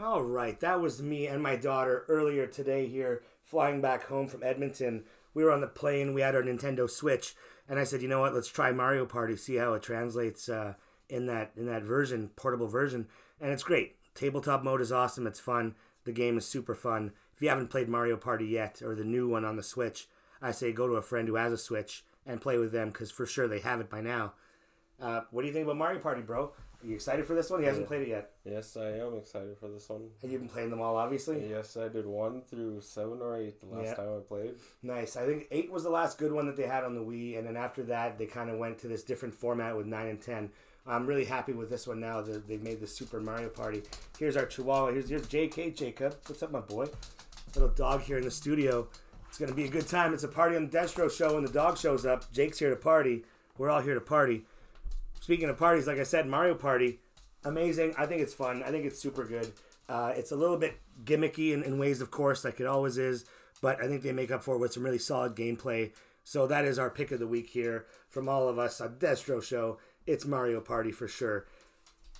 All right, that was me and my daughter earlier today here, flying back home from Edmonton. We were on the plane, we had our Nintendo Switch, and I said, you know what, let's try Mario Party, see how it translates uh, in that in that version, portable version, and it's great. Tabletop mode is awesome, it's fun. The game is super fun. If you haven't played Mario Party yet, or the new one on the Switch, I say go to a friend who has a Switch and play with them because for sure they have it by now. Uh, what do you think about Mario Party, bro? Are you excited for this one? He hasn't Yeah. played it yet. Yes, I am excited for this one. Have you been playing them all, obviously? Yes, I did one through seven or eight the last Yeah. time I played. Nice. I think eight was the last good one that they had on the Wii, and then after that, they kind of went to this different format with nine and ten. I'm really happy with this one now. that They've made the Super Mario Party. Here's our Chihuahua. Here's your JK Jacob. What's up, my boy? Little dog here in the studio. It's gonna be a good time. It's a party on the Destro show, and the dog shows up. Jake's here to party. We're all here to party. Speaking of parties, like I said, Mario Party, amazing. I think it's fun. I think it's super good. Uh, it's a little bit gimmicky in, in ways, of course, like it always is, but I think they make up for it with some really solid gameplay. So that is our pick of the week here from all of us on Destro Show. It's Mario Party for sure.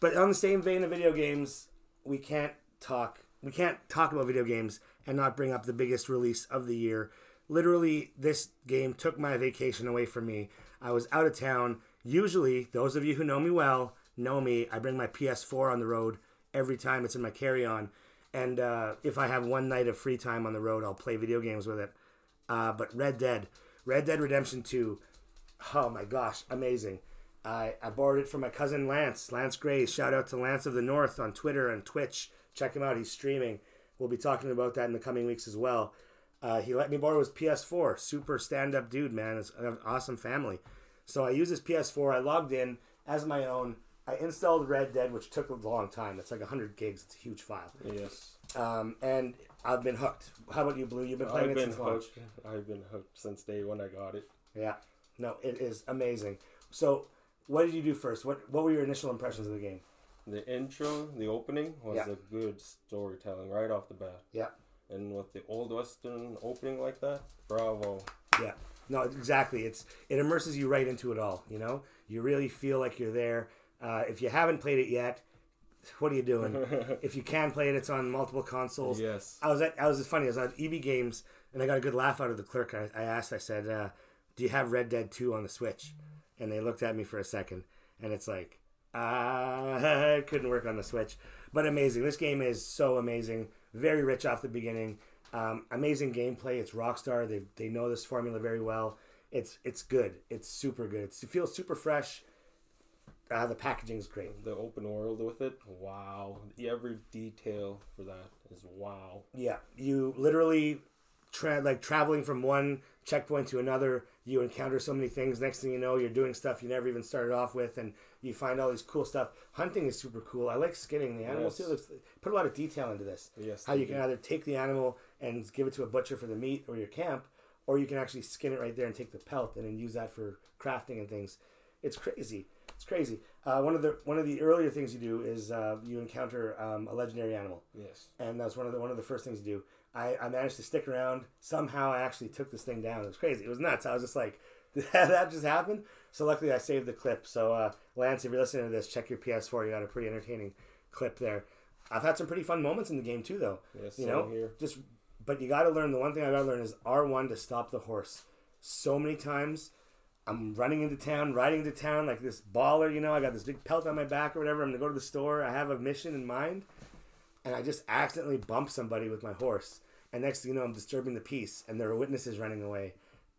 But on the same vein of video games, we can't talk we can't talk about video games and not bring up the biggest release of the year. Literally, this game took my vacation away from me. I was out of town. Usually, those of you who know me well know me. I bring my PS4 on the road every time it's in my carry-on, and uh, if I have one night of free time on the road, I'll play video games with it. Uh, but Red Dead, Red Dead Redemption Two, oh my gosh, amazing! I, I borrowed it from my cousin Lance, Lance Grays. Shout out to Lance of the North on Twitter and Twitch. Check him out, he's streaming. We'll be talking about that in the coming weeks as well. Uh, he let me borrow his PS4. Super stand up dude, man. It's an awesome family. So I use this PS4. I logged in as my own. I installed Red Dead, which took a long time. It's like 100 gigs. It's a huge file. Yes. Um, and I've been hooked. How about you, Blue? You've been playing I've it been since launch. hooked. I've been hooked since day one I got it. Yeah. No, it is amazing. So, what did you do first? What What were your initial impressions of the game? The intro, the opening was Yeah. a good storytelling right off the bat. Yeah. And with the old western opening like that, bravo. Yeah. No, exactly. It's it immerses you right into it all. You know, you really feel like you're there. Uh, if you haven't played it yet, what are you doing? if you can play it, it's on multiple consoles. Yes. I was at I was funny. I was at EB Games and I got a good laugh out of the clerk. I, I asked. I said, uh, "Do you have Red Dead Two on the Switch?" And they looked at me for a second, and it's like, ah, it couldn't work on the Switch. But amazing. This game is so amazing. Very rich off the beginning. Um, amazing gameplay. It's Rockstar. They they know this formula very well. It's it's good. It's super good. It's, it feels super fresh. Uh, the packaging's great. The open world with it, wow. Every detail for that is wow. Yeah, you literally tra- like traveling from one checkpoint to another. You encounter so many things. Next thing you know, you're doing stuff you never even started off with, and you find all these cool stuff. Hunting is super cool. I like skinning the animals Yes. too. Put a lot of detail into this. Yes, How you can do. either take the animal and give it to a butcher for the meat or your camp, or you can actually skin it right there and take the pelt and then use that for crafting and things. It's crazy. It's crazy. Uh, one of the one of the earlier things you do is uh, you encounter um, a legendary animal Yes. and that's one of the one of the first things to do. I, I managed to stick around. Somehow, I actually took this thing down. It was crazy. It was nuts. I was just like, did that just happen? So luckily, I saved the clip. So uh, Lance, if you're listening to this, check your PS4. You got a pretty entertaining clip there. I've had some pretty fun moments in the game too, though. Yes, you know, here. just but you got to learn. The one thing I got to learn is R one to stop the horse. So many times. I'm running into town, riding into town like this baller, you know. I got this big pelt on my back or whatever. I'm gonna go to the store. I have a mission in mind, and I just accidentally bump somebody with my horse. And next thing you know, I'm disturbing the peace, and there are witnesses running away.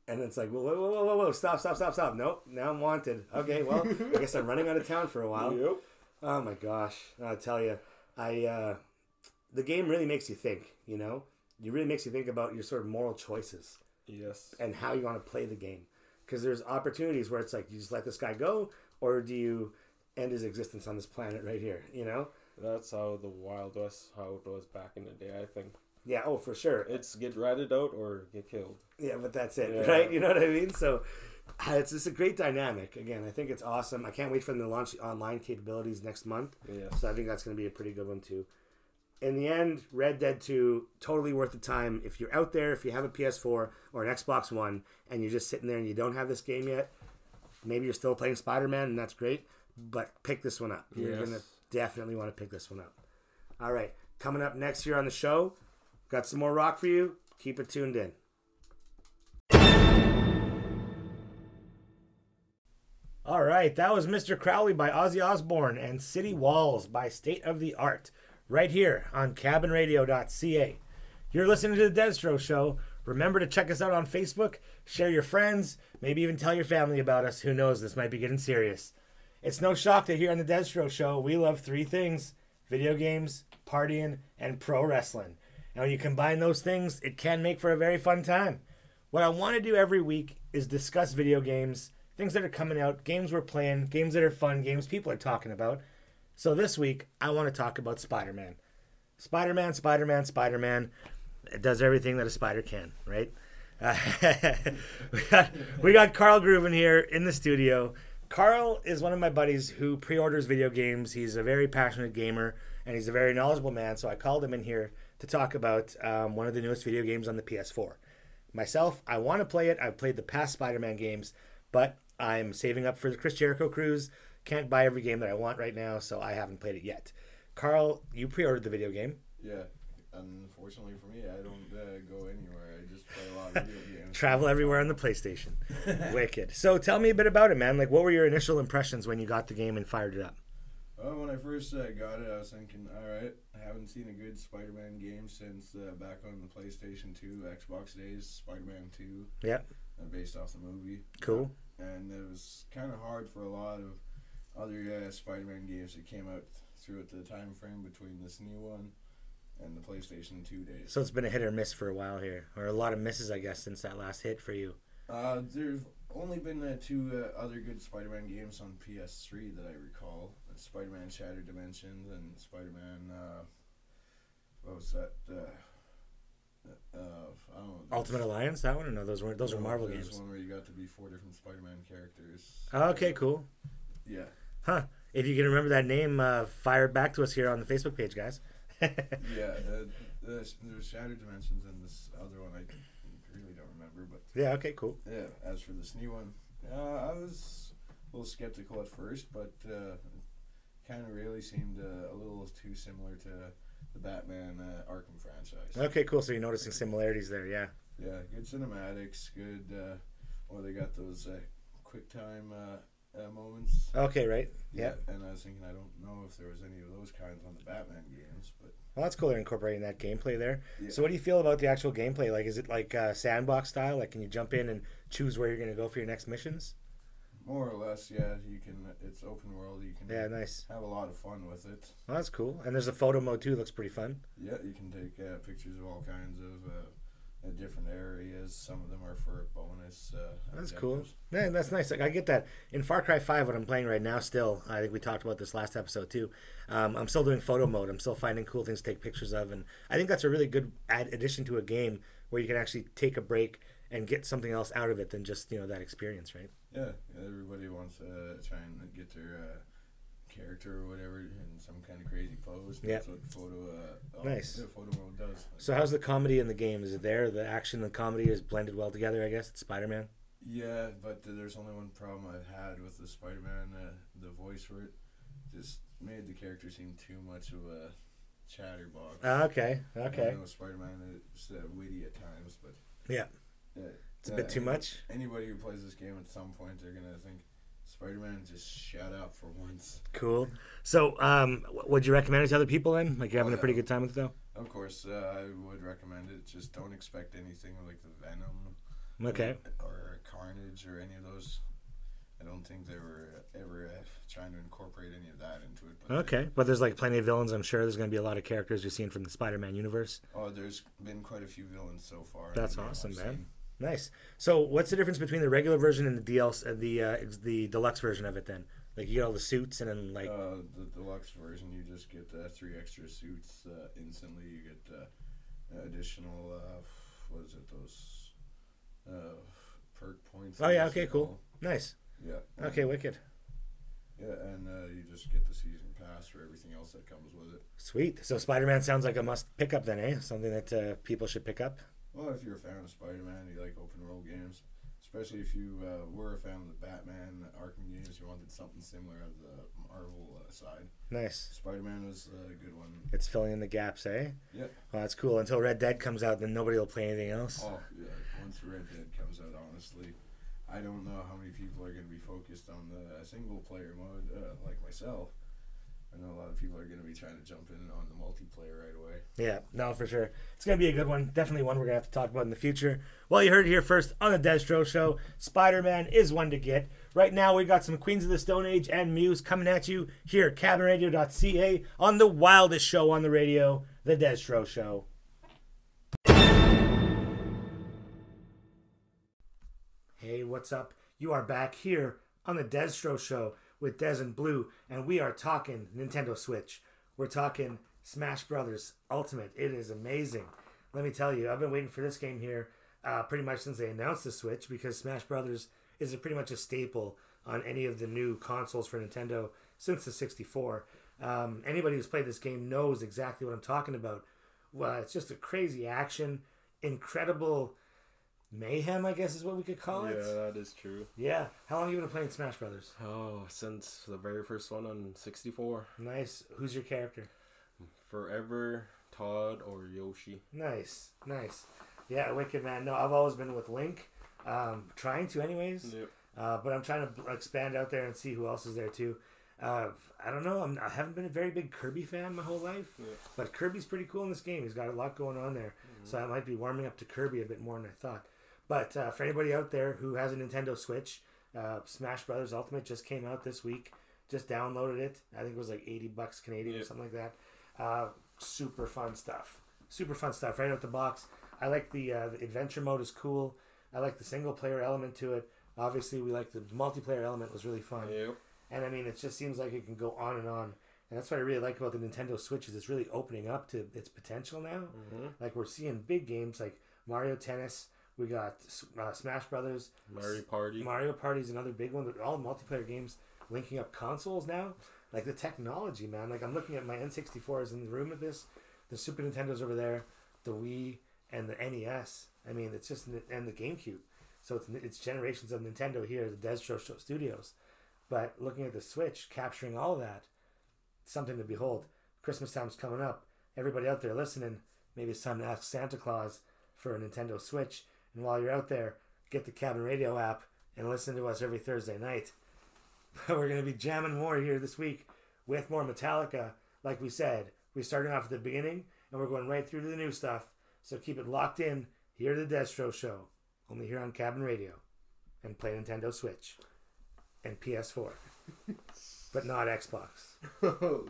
And it's like, whoa, whoa, whoa, whoa, whoa, stop, stop, stop, stop. Nope, now I'm wanted. Okay, well, I guess I'm running out of town for a while. Yep. Oh my gosh, I'll tell you, I uh, the game really makes you think. You know, it really makes you think about your sort of moral choices Yes. and how you want to play the game. Because there's opportunities where it's like you just let this guy go, or do you end his existence on this planet right here? You know? That's how the Wild West, how it was back in the day, I think. Yeah. Oh, for sure. It's get ratted out or get killed. Yeah, but that's it, Yeah. right? You know what I mean? So uh, it's just a great dynamic. Again, I think it's awesome. I can't wait for them to launch the online capabilities next month. Yes. So I think that's going to be a pretty good one too. In the end, Red Dead 2, totally worth the time. If you're out there, if you have a PS4 or an Xbox One, and you're just sitting there and you don't have this game yet, maybe you're still playing Spider Man, and that's great. But pick this one up. You're Yes. going to definitely want to pick this one up. All right. Coming up next year on the show, got some more rock for you. Keep it tuned in. All right, that was Mr. Crowley by Ozzy Osbourne and City Walls by State of the Art, right here on cabinradio.ca. You're listening to the Destro Show. Remember to check us out on Facebook, share your friends, maybe even tell your family about us. Who knows, this might be getting serious. It's no shock that here on the Destro Show, we love three things video games, partying, and pro wrestling. And when you combine those things, it can make for a very fun time. What I want to do every week is discuss video games, things that are coming out, games we're playing, games that are fun, games people are talking about. So this week, I want to talk about Spider Man. Spider Man, Spider Man, Spider Man. Does everything that a spider can, right? Uh, we, got, we got Carl Grooven here in the studio. Carl is one of my buddies who pre orders video games. He's a very passionate gamer and he's a very knowledgeable man. So I called him in here to talk about um, one of the newest video games on the PS4. Myself, I want to play it. I've played the past Spider Man games, but I'm saving up for the Chris Jericho cruise. Can't buy every game that I want right now, so I haven't played it yet. Carl, you pre ordered the video game. Yeah. Unfortunately for me, I don't uh, go anywhere. I just play a lot of video games. Travel everywhere on the PlayStation. Wicked. So tell me a bit about it, man. Like, what were your initial impressions when you got the game and fired it up? Oh, when I first uh, got it, I was thinking, all right, I haven't seen a good Spider-Man game since uh, back on the PlayStation 2, Xbox days, Spider-Man 2, Yep. uh, based off the movie. Cool. And it was kind of hard for a lot of other uh, Spider-Man games that came out throughout the time frame between this new one and the PlayStation 2 days. So it's been a hit or miss for a while here, or a lot of misses, I guess, since that last hit for you. Uh, there's only been uh, two uh, other good Spider-Man games on PS3 that I recall: Spider-Man Shattered Dimensions and Spider-Man. Uh, what was that? Uh, uh, I don't know. Ultimate Alliance, that one? Or no, those weren't. Those are No, Marvel there's games. one where you got to be four different Spider-Man characters. Okay, cool. Yeah, Huh. If you can remember that name, uh, fire back to us here on the Facebook page, guys. yeah. Uh, there's, there's Shattered Dimensions and this other one I really don't remember, but yeah. Okay. Cool. Yeah, as for this new one, uh, I was a little skeptical at first, but uh, kind of really seemed uh, a little too similar to the Batman uh, Arkham franchise. Okay. Cool. So you're noticing similarities there. Yeah. Yeah, good cinematics, good. Uh, well, they got those uh, quick time uh, uh, moments. Okay. Right. Yeah. and I was thinking, I don't know if there was any of those kinds on the Batman games, but Well, that's cool. They're incorporating that gameplay there. Yeah. So, what do you feel about the actual gameplay? Like, is it like uh, sandbox style? Like, can you jump in and choose where you're going to go for your next missions? more or less, yeah, you can. It's open world. You can Yeah. Nice. have a lot of fun with it. Well, that's cool. And there's a photo mode too. Looks pretty fun. Yeah, you can take uh, pictures of all kinds of different areas. Some of them are for bonus. Uh, That's cool. Man, that's nice. Like I get that in Far Cry Five, what I'm playing right now. Still, I think we talked about this last episode too. Um, I'm still doing photo mode. I'm still finding cool things to take pictures of, and I think that's a really good add addition to a game where you can actually take a break and get something else out of it than just you know that experience, right? Yeah, everybody wants to uh, try and get their uh, character or whatever in some kind of crazy pose. Yeah. That's what photo. Uh, oh, Nice. photo mode does. So how's the comedy in the game? Is it there? The action and the comedy is blended well together. I guess it's Spider Man. Yeah, but there's only one problem I've had with the Spider-Man. Uh, the voice for it just made the character seem too much of a chatterbox. Ah, okay, I okay. know Spider-Man is uh, witty at times, but Yeah. uh, It's a bit too any- much. Anybody who plays this game at some point, they're gonna think Spider-Man just shut up for once. Cool. So, um, would you recommend it to other people then? Like you're having a pretty good time with it though. Of course, uh, I would recommend it. Just don't expect anything like the Venom Okay. or Carnage or any of those. I don't think they were ever uh, trying to incorporate any of that into it. But Okay, but there's like plenty of villains. I'm sure there's going to be a lot of characters you've seen from the Spider-Man universe. Oh, there's been quite a few villains so far. That's awesome, man. Nice. So, what's the difference between the regular version and the DLC, uh, the uh, the deluxe version of it? Then, like you get all the suits and then like Uh, the deluxe version, you just get uh, three extra suits uh, instantly. You get uh, additional, uh, what is it, those uh, perk points. Oh, yeah, okay, cool. nice. Yeah. Okay, wicked. Yeah, and uh, you just get the season pass for everything else that comes with it. Sweet. So Spider-Man sounds like a must pick up then, eh? Something that uh, people should pick up. Well, if you're a fan of Spider-Man, you like open world games, especially if you uh, were a fan of the Batman Arkham games, you wanted something similar of the Marvel uh, side. Nice. Spider Man was a good one. It's filling in the gaps, eh? Yeah. Well, that's cool. Until Red Dead comes out, then nobody will play anything else. Oh yeah. Once Red Dead comes out, honestly, I don't know how many people are going to be focused on the single player mode, uh, like myself. Know a lot of people are going to be trying to jump in on the multiplayer right away. Yeah, no, for sure. It's going to be a good one. Definitely one we're going to have to talk about in the future. Well, you heard it here first on the Destro Show. Spider Man is one to get. Right now, We've got some Queens of the Stone Age and Muse coming at you here at cabinradio.ca on the wildest show on the radio, the Destro Show. Hey, what's up? You are back here on the Destro Show with Des and Blue, and we are talking Nintendo Switch. We're talking Smash Brothers Ultimate. It is amazing. Let me tell you, I've been waiting for this game here uh, pretty much since they announced the Switch because Smash Brothers is a pretty much a staple on any of the new consoles for Nintendo since the 64. Um, anybody who's played this game knows exactly what I'm talking about. Well, it's just a crazy action, incredible mayhem, I guess is what we could call it. Yeah, that is true. Yeah. How long have you been playing Smash Brothers? Oh, since the very first one on 64. Nice. Who's your character? Forever Todd or Yoshi. Nice, nice. Yeah, Wicked Man. No, I've always been with Link. Um, trying to, anyways. Yep. Uh, but I'm trying to expand out there and see who else is there too. Uh, I don't know. I'm, I haven't been a very big Kirby fan my whole life, Yeah. but Kirby's pretty cool in this game. He's got a lot going on there, so I might be warming up to Kirby a bit more than I thought. But uh, for anybody out there who has a Nintendo Switch, uh, Smash Brothers Ultimate just came out this week. Just downloaded it. I think it was like 80 bucks Canadian or something like that. Uh, super fun stuff. Super fun stuff right out the box. I like the, uh, the adventure mode is cool. I like the single player element to it. Obviously, we like the multiplayer element was really fun. Yep. And I mean, it just seems like it can go on and on. And that's what I really like about the Nintendo Switch is it's really opening up to its potential now. hmm Like we're seeing big games like Mario Tennis. We got uh, Smash Brothers. Mario Party. Mario Party is another big one. But all multiplayer games linking up consoles now. Like the technology, man. Like I'm looking at my N64 is in the room with this. The Super Nintendo's over there. The Wii and the NES. I mean, it's just and the GameCube. So it's it's generations of Nintendo here the Destro Show Studios. But looking at the Switch, capturing all of that, something to behold. Christmas time's coming up. Everybody out there listening, maybe it's time to ask Santa Claus for a Nintendo Switch. And while you're out there, get the Cabin Radio app and listen to us every Thursday night. We're going to be jamming more here this week with more Metallica. Like we said, we're starting off at the beginning and we're going right through to the new stuff. So keep it locked in here to the Destro Show, only here on Cabin Radio, and play Nintendo Switch and PS4, but not Xbox. Oh,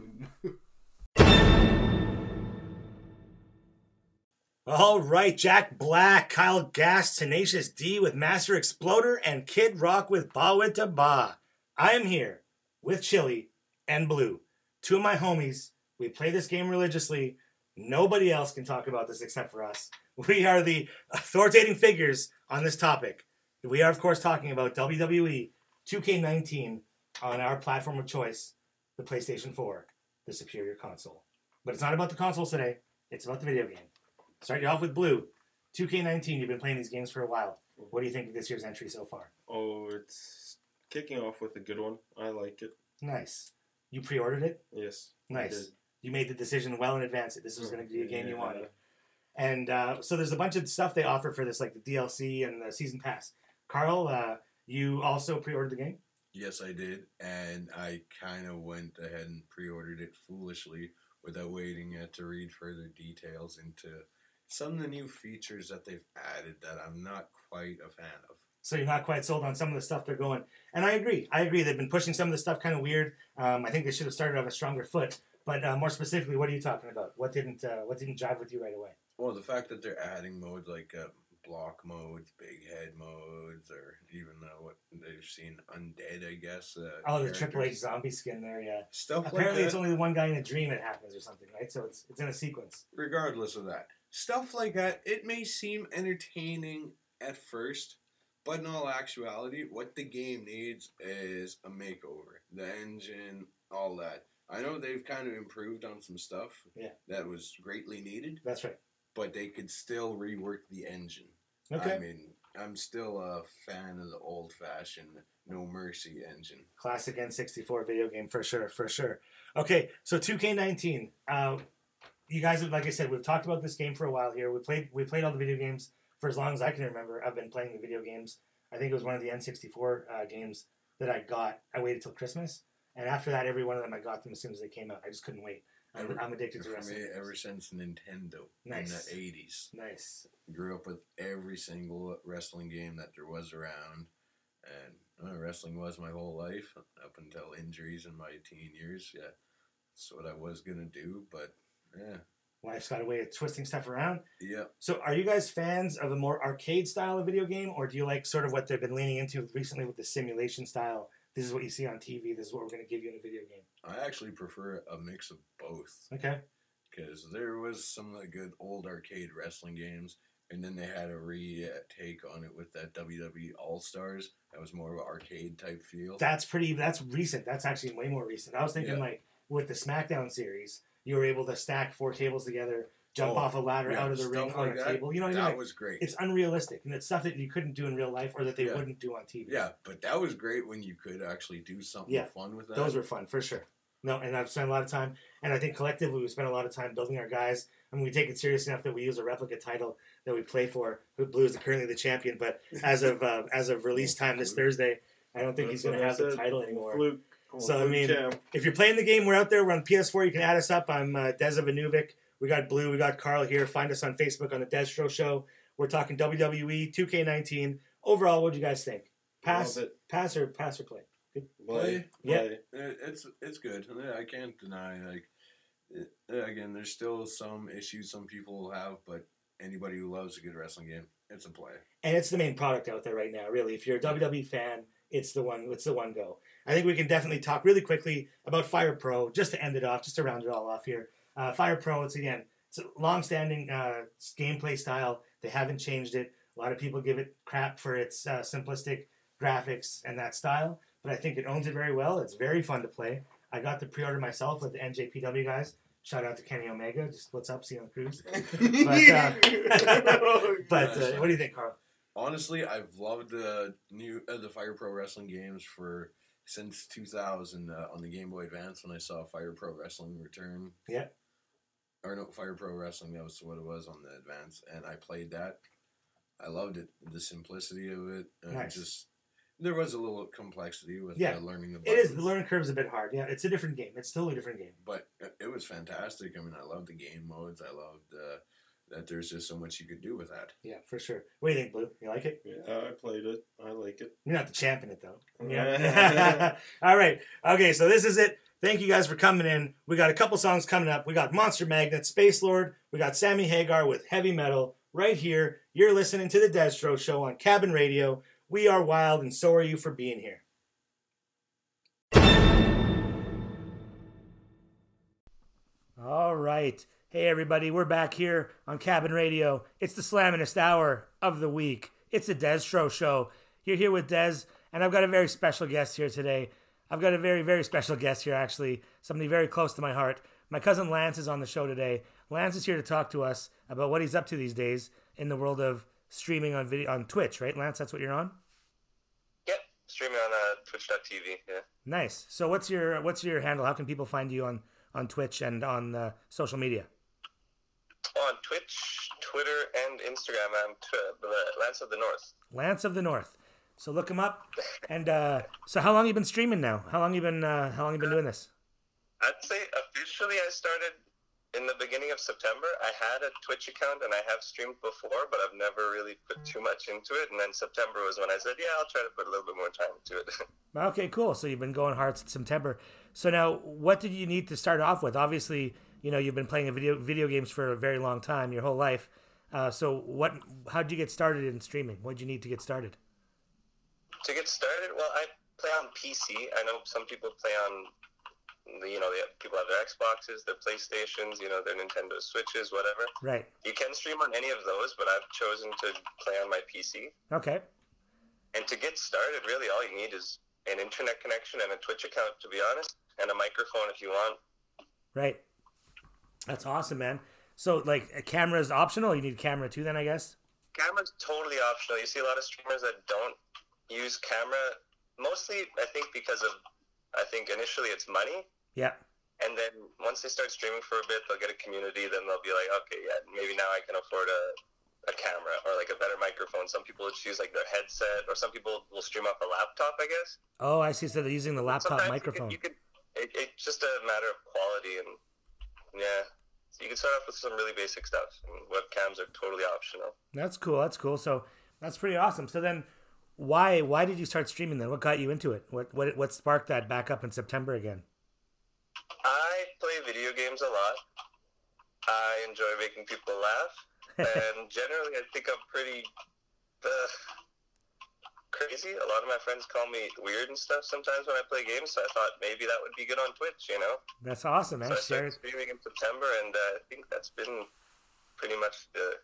All right, Jack Black, Kyle Gass, Tenacious D with Master Exploder, and Kid Rock with Bawitdaba. I am here with Chili and Blue, two of my homies. We play this game religiously. Nobody else can talk about this except for us. We are the authoritating figures on this topic. We are, of course, talking about WWE 2K19 on our platform of choice, the PlayStation 4, the superior console. But it's not about the consoles today, it's about the video game. Start you off with Blue. 2K19, you've been playing these games for a while. What do you think of this year's entry so far? Oh, it's kicking off with a good one. I like it. Nice. You pre ordered it? Yes. Nice. You made the decision well in advance that this was going to be a game you wanted. And uh, so there's a bunch of stuff they offer for this, like the DLC and the season pass. Carl, uh, you also pre ordered the game? Yes, I did, and I kind of went ahead and pre-ordered it foolishly without waiting uh, to read further details into some of the new features that they've added that I'm not quite a fan of. So you're not quite sold on some of the stuff they're going. And I agree. I agree. They've been pushing some of the stuff kind of weird. Um, I think they should have started off a stronger foot. But uh, more specifically, what are you talking about? What didn't uh, What didn't jive with you right away? Well, the fact that they're adding modes like uh, block modes, big head modes, or even uh, what they've seen undead, I guess. Uh, Oh, the Triple H zombie skin there. Yeah. stuff Apparently, like it's only the one guy in a dream it happens or something, right? So it's it's in a sequence. regardless of that, stuff like that, it may seem entertaining at first, but in all actuality, what the game needs is a makeover. The engine, all that. I know they've kind of improved on some stuff Yeah. that was greatly needed, That's right. but they could still rework the engine. Okay. I mean, I'm still a fan of the old fashioned No Mercy engine. Classic N64 video game for sure, for sure. Okay, so 2K19. Uh, you guys, have, like I said, we've talked about this game for a while here. We played we played all the video games for as long as I can remember. I've been playing the video games. I think it was one of the N64 uh, games that I got. I waited till Christmas, and after that, every one of them I got them as soon as they came out. I just couldn't wait. I'm, Ever- I'm addicted to wrestling. me, ever since Nintendo Nice. in the 80s. Nice. Grew up with every single wrestling game that there was around. And uh, wrestling was my whole life up until injuries in my teen years. Yeah, that's what I was going to do. But yeah, Life's got a way of twisting stuff around. yeah. So, are you guys fans of a more arcade style of video game, or do you like sort of what they've been leaning into recently with the simulation style? This is what you see on TV. This is what we're going to give you in a video game. I actually prefer a mix of both. Okay. because there was some of the good old arcade wrestling games, and then they had a retake on it with that WWE All Stars. That was more of an arcade type feel. That's pretty. That's recent. That's actually way more recent. I was thinking Yeah. like with the SmackDown series, you were able to stack four tables together, jump Oh, off a ladder Yeah, out of the ring on like a that, table. You know what I mean? Like, was great. it's unrealistic, and it's stuff that you couldn't do in real life, or that they Yeah. wouldn't do on TV. yeah, but that was great when you could actually do something Yeah, fun with that. Those were fun for sure. No, and I've spent a lot of time, and I think collectively we spent a lot of time building our guys. I mean, we take it serious enough that we use a replica title that we play for. Blue is currently the champion, but as of uh, as of release time this Thursday, I don't think he's going to have the title anymore. Fluke. So, I mean, champ. If you're playing the game, we're out there. We're on PS4. You can add us up. I'm uh, Deza Vanuvic. We got Blue. We got Carl here. Find us on Facebook on the Destro Show. We're talking WWE 2K19. Overall, what do you guys think? Pass, Love it. pass or pass or play? Play. Yeah. Play. It's it's good. I can't deny like it, again. There's still some issues some people will have, but anybody who loves a good wrestling game, it's a play. and it's the main product out there right now. Really, if you're a WWE fan, it's the one. It's the one go. I think we can definitely talk really quickly about Fire Pro just to end it off, just to round it all off here. Uh, Fire Pro, it's again, it's a long-standing uh, gameplay style. They haven't changed it. A lot of people give it crap for its uh, simplistic graphics and that style, but I think it owns it very well. It's very fun to play. I got the pre-order myself with the NJPW guys. Shout out to Kenny Omega. Just what's up, Cena Cruz. uh, But uh, what do you think, Carl? Honestly, I've loved the new uh, the Fire Pro Wrestling games for since 2000 uh, on the Game Boy Advance when I saw Fire Pro Wrestling return. Yeah. Or no, Fire Pro Wrestling. That was what it was on the Advance, and I played that. I loved it. The simplicity of it. And Nice. Just there was a little complexity with Yeah. uh, learning the. It is. The buttons, learning curve's a bit hard. Yeah, it's a different game. It's totally a different game. but it- it was fantastic. I mean, I loved the game modes. I loved uh, that. There's just so much you could do with that. Yeah, for sure. What do you think, Blue? You like it? Yeah, I played it. I like it. You're not the champ in it, though. Yeah. All right. Okay, so this is it. Thank you guys for coming in. We got a couple songs coming up. We got Monster Magnet, Space Lord. We got Sammy Hagar with Heavy Metal right here. You're listening to the Destro Show on Cabin Radio. We are wild, and so are you for being here. All right. Hey, everybody. We're back here on Cabin Radio. It's the Slaminist Hour of the week. It's the Destro Show. You're here with Dez, and I've got a very special guest here today. I've got a very, very special guest here, actually. Somebody very close to my heart. My cousin Lance is on the show today. Lance is here to talk to us about what he's up to these days in the world of streaming on video on Twitch, right, Lance? That's what you're on. Yep, streaming on uh, Twitch.tv. Yeah. Nice. So, what's your what's your handle? How can people find you on on Twitch and on uh, social media? On Twitch, Twitter, and Instagram, I'm uh, Lance of the North. Lance of the North. So look him up. And uh, so, how long you been streaming now? How long you been uh, How long you been doing this? I'd say officially I started in the beginning of September. I had a Twitch account and I have streamed before, but I've never really put too much into it. And then September was when I said, yeah, I'll try to put a little bit more time into it. Okay, cool. So you've been going hard since September. So now, what did you need to start off with? Obviously, you know you've been playing video video games for a very long time, your whole life. Uh, so what? How did you get started in streaming? What did you need to get started? to get started, well, I play on PC. I know some people play on, the, you know, people have their Xboxes, their PlayStations, you know, their Nintendo Switches, whatever. Right. You can stream on any of those, but I've chosen to play on my PC. Okay. And to get started, really all you need is an internet connection and a Twitch account, to be honest, and a microphone if you want. Right. That's awesome, man. So like a camera is optional. You need a camera too, then I guess. camera's totally optional. You see a lot of streamers that don't use camera, mostly I think because of I think initially it's money, Yeah. and then once they start streaming for a bit, they'll get a community. Then they'll be like, okay, yeah, maybe now I can afford a a camera or like a better microphone. Some people will choose like their headset, or some people will stream off a laptop. I guess. Oh, I see. So they're using the laptop Sometimes microphone. You could, you could it, it's just a matter of quality, and yeah, so you can start off with some really basic stuff. Webcams are totally optional. That's cool. That's cool. So that's pretty awesome. So then, why why did you start streaming then? What got you into it? What what what sparked that back up in September again? I play video games a lot. I enjoy making people laugh, and generally, I think I'm pretty uh, crazy. A lot of my friends call me weird and stuff sometimes when I play games. So I thought maybe that would be good on Twitch, you know. That's awesome, man. So I Share started streaming in September, and uh, I think that's been pretty much the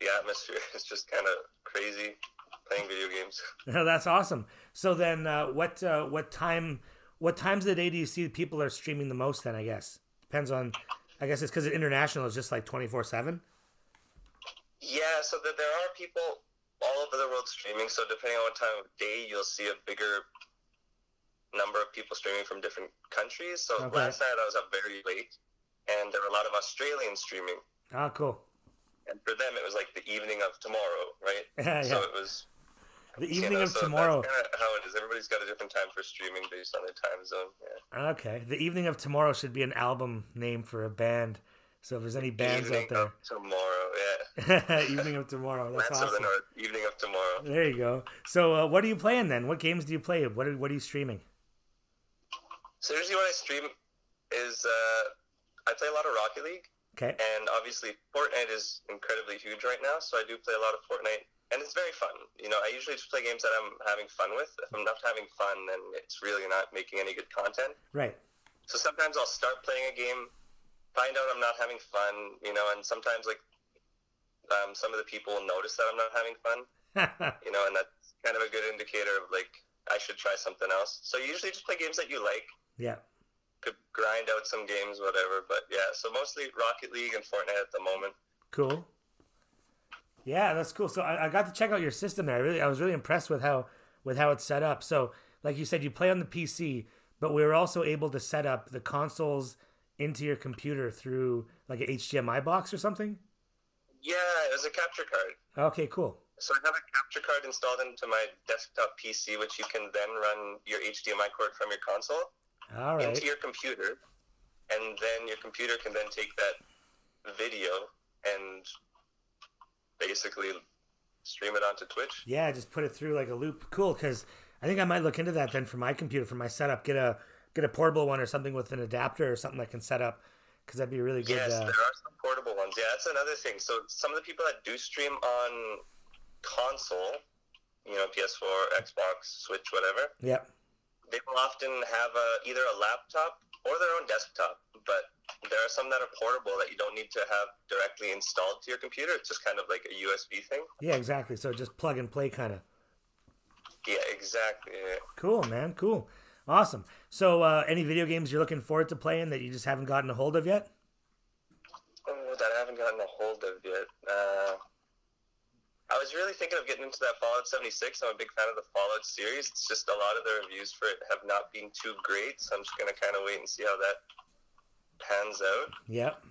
the atmosphere. It's just kind of crazy playing video games. That's awesome. So then, uh, what uh, what time what times of the day do you see people are streaming the most? Then I guess depends on. I guess it's because international is just like twenty four seven. Yeah, so that there are people all over the world streaming. So depending on what time of day, you'll see a bigger number of people streaming from different countries. So Okay. last night I was up very late, and there were a lot of Australians streaming. Ah, cool. And for them, it was like the evening of tomorrow, right? Yeah, So it was The you evening know, of so tomorrow. That's kind of how it is. Everybody's got a different time for streaming based on their time zone. Yeah. Okay, the evening of tomorrow should be an album name for a band. So if there's any bands evening out there, of tomorrow, yeah. evening of tomorrow. That's Lance of awesome. North, evening of tomorrow. There you go. So uh, what are you playing then? What games do you play? What are, what are you streaming? So usually what I stream is uh, I play a lot of Rocket League, Okay. and obviously Fortnite is incredibly huge right now. So I do play a lot of Fortnite, and it's very fun. You know, I usually just play games that I'm having fun with. If I'm not having fun, then it's really not making any good content. Right. So sometimes I'll start playing a game, find out I'm not having fun, you know, and sometimes like um, some of the people notice that I'm not having fun, you know, and that's kind of a good indicator of like I should try something else. So usually just play games that you like, yeah. could grind out some games, whatever. But yeah, so mostly Rocket League and Fortnite at the moment. Cool. Yeah, that's cool. So I, I got to check out your system there. I really, I was really impressed with how with how it's set up. So, like you said, you play on the PC, but we were also able to set up the consoles into your computer through like an HDMI box or something. Yeah, it was a capture card. Okay, cool. So I have a capture card installed into my desktop PC, which you can then run your HDMI cord from your console. All right. into your computer, and then your computer can then take that video and basically stream it onto Twitch. Yeah, just put it through like a loop. Cool, because I think I might look into that then for my computer for my setup. Get a get a portable one or something with an adapter or something that can set up because that'd be really good. Yes, Uh, there are some portable ones. Yeah, that's another thing. So some of the people that do stream on console, you know, PS4, Xbox, Switch, whatever, yep. they will often have a, either a laptop or their own desktop. But there are some that are portable that you don't need to have directly installed to your computer. It's just kind of like a USB thing. Yeah, exactly. So just plug and play kind of. Yeah, exactly. Cool, man. Cool. Awesome. So, uh, any video games you're looking forward to playing that you just haven't gotten a hold of yet? Oh, that I haven't gotten a hold of yet. Uh, I was really thinking of getting into that Fallout 76. I'm a big fan of the Fallout series. It's just a lot of the reviews for it have not been too great, so I'm just going to kind of wait and see how that pans out. Yep.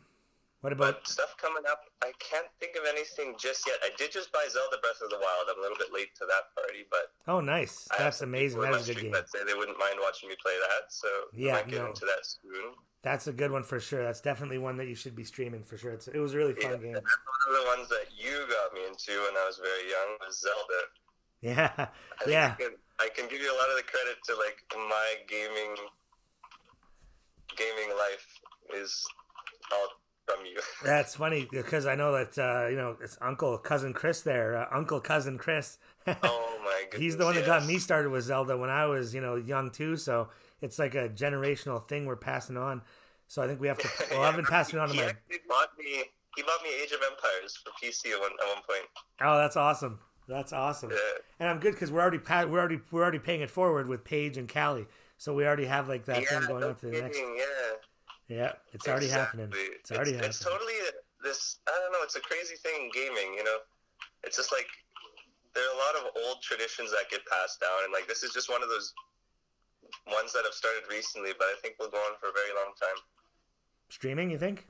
What about? But stuff coming up, I can't think of anything just yet. I did just buy Zelda Breath of the Wild. I'm a little bit late to that party, but Oh, nice. That's amazing. That is a good game. That say they wouldn't mind watching me play that, so Yeah, I might get no. into that soon. That's a good one for sure. That's definitely one that you should be streaming for sure. It's, it was a really fun Yeah, game. that's one of the ones that you got me into when I was very young was Zelda. Yeah. I Yeah. I can, I can give you a lot of the credit to like my gaming gaming life is all from you. That's funny because I know that uh, you know it's Uncle cousin Chris there, uh, Uncle cousin Chris. oh my goodness. He's the one that got me started with Zelda when I was you know young too. So it's like a generational thing we're passing on. So I think we have to. Well, I've been passing it on to he my. actually bought me. He bought me Age of Empires for PC at one, at one point. Oh, that's awesome. That's awesome. Yeah. And I'm good because we're already pa- we're already we're already paying it forward with Paige and Callie. So we already have like that yeah, thing going no on to the next. Yeah. Yeah, it's already Exactly. happening. It's already it's, happening. It's totally a, this. I don't know. It's a crazy thing in gaming. You know, it's just like there are a lot of old traditions that get passed down, and like this is just one of those ones that have started recently, but I think will go on for a very long time. Streaming, you think?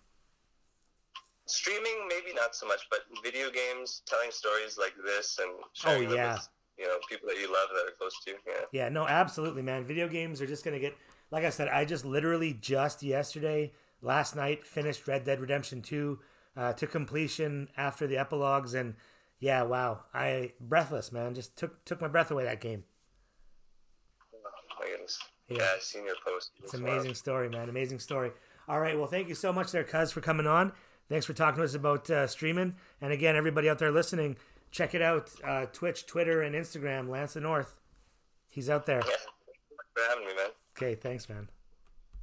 Streaming, maybe not so much, but video games, telling stories like this, and sharing oh, them yeah. with, you know people that you love that are close to you. Yeah. Yeah, no, absolutely, man. Video games are just gonna get like I said, I just literally just yesterday, last night, finished Red Dead Redemption 2 uh, to completion after the epilogues and yeah, wow. I breathless, man. Just took took my breath away that game. Oh. Yeah. Yeah, I've seen your post. It's an amazing story, man. Amazing story. All right, well, thank you so much there, Cuz, for coming on. Thanks for talking to us about uh, streaming. And again, everybody out there listening, check it out. Uh, Twitch, Twitter, and Instagram, Lance the North. He's out there. Yeah. Thanks for having me, man. Okay, thanks, man.